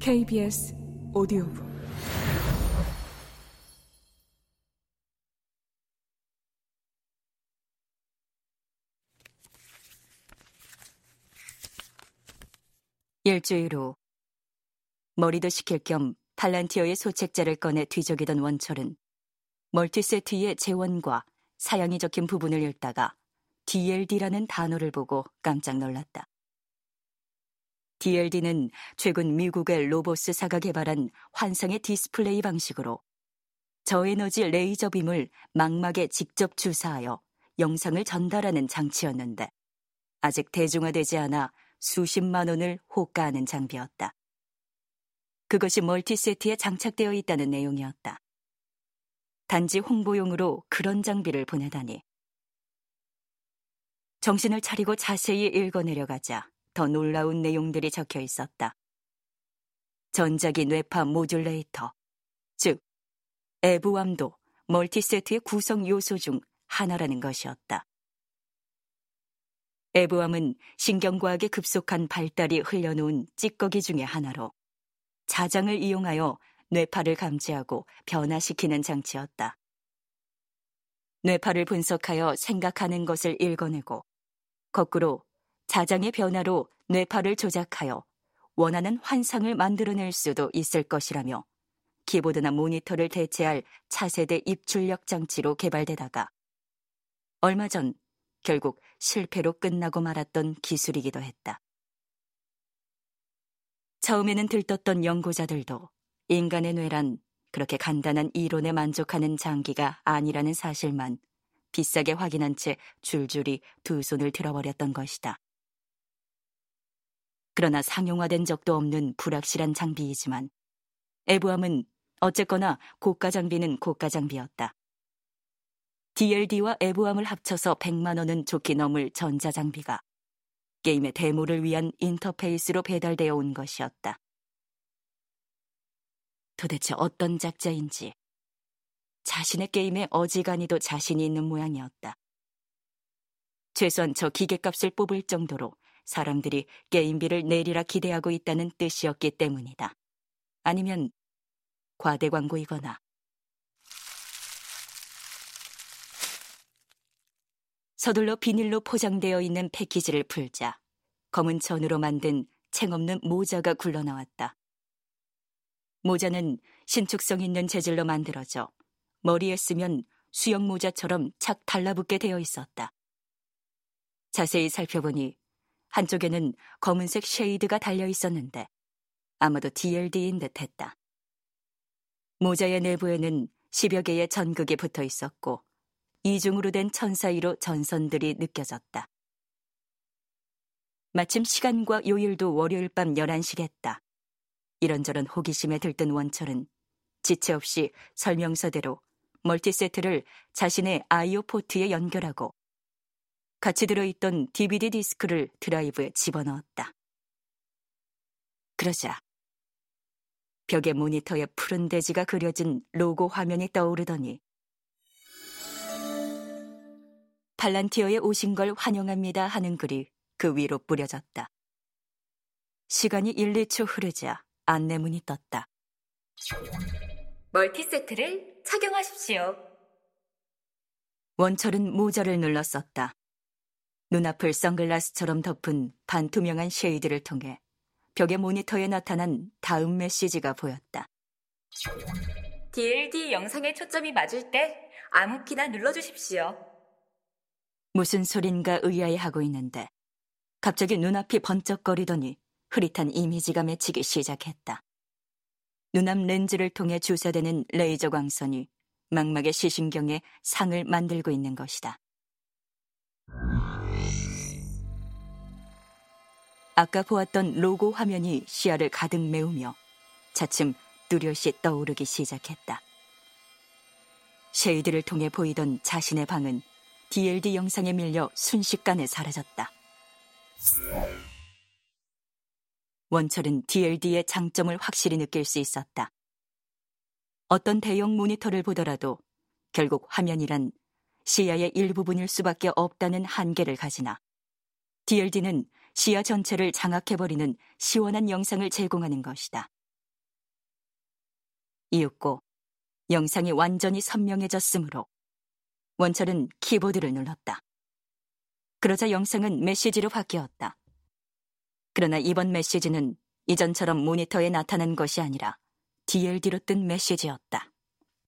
KBS 오디오북 일주일 후 머리도 식힐 겸 팔란티어의 소책자를 꺼내 뒤적이던 원철은 멀티세 트의 재원과 사양이 적힌 부분을 읽다가 DLD라는 단어를 보고 깜짝 놀랐다. DLD는 최근 미국의 로보스사가 개발한 환상의 디스플레이 방식으로 저에너지 레이저 빔을 망막에 직접 주사하여 영상을 전달하는 장치였는데 아직 대중화되지 않아 수십만 원을 호가하는 장비였다. 그것이 멀티세트에 장착되어 있다는 내용이었다. 단지 홍보용으로 그런 장비를 보내다니. 정신을 차리고 자세히 읽어내려가자 더 놀라운 내용들이 적혀 있었다. 전자기 뇌파 모듈레이터, 즉, 에브암도 멀티세트의 구성 요소 중 하나라는 것이었다. 에브암은 신경과학의 급속한 발달이 흘려놓은 찌꺼기 중의 하나로 자장을 이용하여 뇌파를 감지하고 변화시키는 장치였다. 뇌파를 분석하여 생각하는 것을 읽어내고 거꾸로 자장의 변화로 뇌파를 조작하여 원하는 환상을 만들어낼 수도 있을 것이라며 키보드나 모니터를 대체할 차세대 입출력 장치로 개발되다가 얼마 전 결국 실패로 끝나고 말았던 기술이기도 했다. 처음에는 들떴던 연구자들도 인간의 뇌란 그렇게 간단한 이론에 만족하는 장기가 아니라는 사실만 비싸게 확인한 채 줄줄이 두 손을 들어버렸던 것이다. 그러나 상용화된 적도 없는 불확실한 장비이지만 에브암은 어쨌거나 고가 장비는 고가 장비였다. DLD와 에브암을 합쳐서 100만 원은 좋게 넘을 전자장비가 게임의 데모를 위한 인터페이스로 배달되어 온 것이었다. 도대체 어떤 작자인지 자신의 게임에 어지간히도 자신이 있는 모양이었다. 최소한 저 기계값을 뽑을 정도로 사람들이 게임비를 내리라 기대하고 있다는 뜻이었기 때문이다. 아니면 과대 광고이거나 서둘러 비닐로 포장되어 있는 패키지를 풀자 검은 천으로 만든 챙없는 모자가 굴러나왔다. 모자는 신축성 있는 재질로 만들어져 머리에 쓰면 수영 모자처럼 착 달라붙게 되어 있었다. 자세히 살펴보니 한쪽에는 검은색 shade가 달려 있었는데 아마도 DLD인 듯 했다. 모자의 내부에는 10여 개의 전극이 붙어 있었고 이중으로 된 천 사이로 전선들이 느껴졌다. 마침 시간과 요일도 월요일 밤 11시겠다. 이런저런 호기심에 들뜬 원철은 지체 없이 설명서대로 멀티세트를 자신의 I/O 포트에 연결하고 같이 들어있던 DVD 디스크를 드라이브에 집어넣었다. 그러자 벽의 모니터에 푸른 대지가 그려진 로고 화면이 떠오르더니 팔란티어에 오신 걸 환영합니다 하는 글이 그 위로 뿌려졌다. 시간이 1, 2초 흐르자 안내문이 떴다. 멀티세트를 착용하십시오. 원철은 모자를 눌러썼다. 눈앞을 선글라스처럼 덮은 반투명한 shade를 통해 벽의 모니터에 나타난 다음 메시지가 보였다. DLD 영상에 초점이 맞을 때 아무 키나 눌러주십시오. 무슨 소린가 의아해하고 있는데 갑자기 눈앞이 번쩍거리더니 흐릿한 이미지가 맺히기 시작했다. 눈앞 렌즈를 통해 주사되는 레이저 광선이 망막의 시신경에 상을 만들고 있는 것이다. 아까 보았던 로고 화면이 시야를 가득 메우며 차츰 뚜렷이 떠오르기 시작했다. shade를 통해 보이던 자신의 방은 DLD 영상에 밀려 순식간에 사라졌다. 원철은 DLD의 장점을 확실히 느낄 수 있었다. 어떤 대형 모니터를 보더라도 결국 화면이란 시야의 일부분일 수밖에 없다는 한계를 가지나 DLD는 시야 전체를 장악해버리는 시원한 영상을 제공하는 것이다. 이윽고 영상이 완전히 선명해졌으므로 원철은 키보드를 눌렀다. 그러자 영상은 메시지로 바뀌었다. 그러나 이번 메시지는 이전처럼 모니터에 나타난 것이 아니라 DLD로 뜬 메시지였다.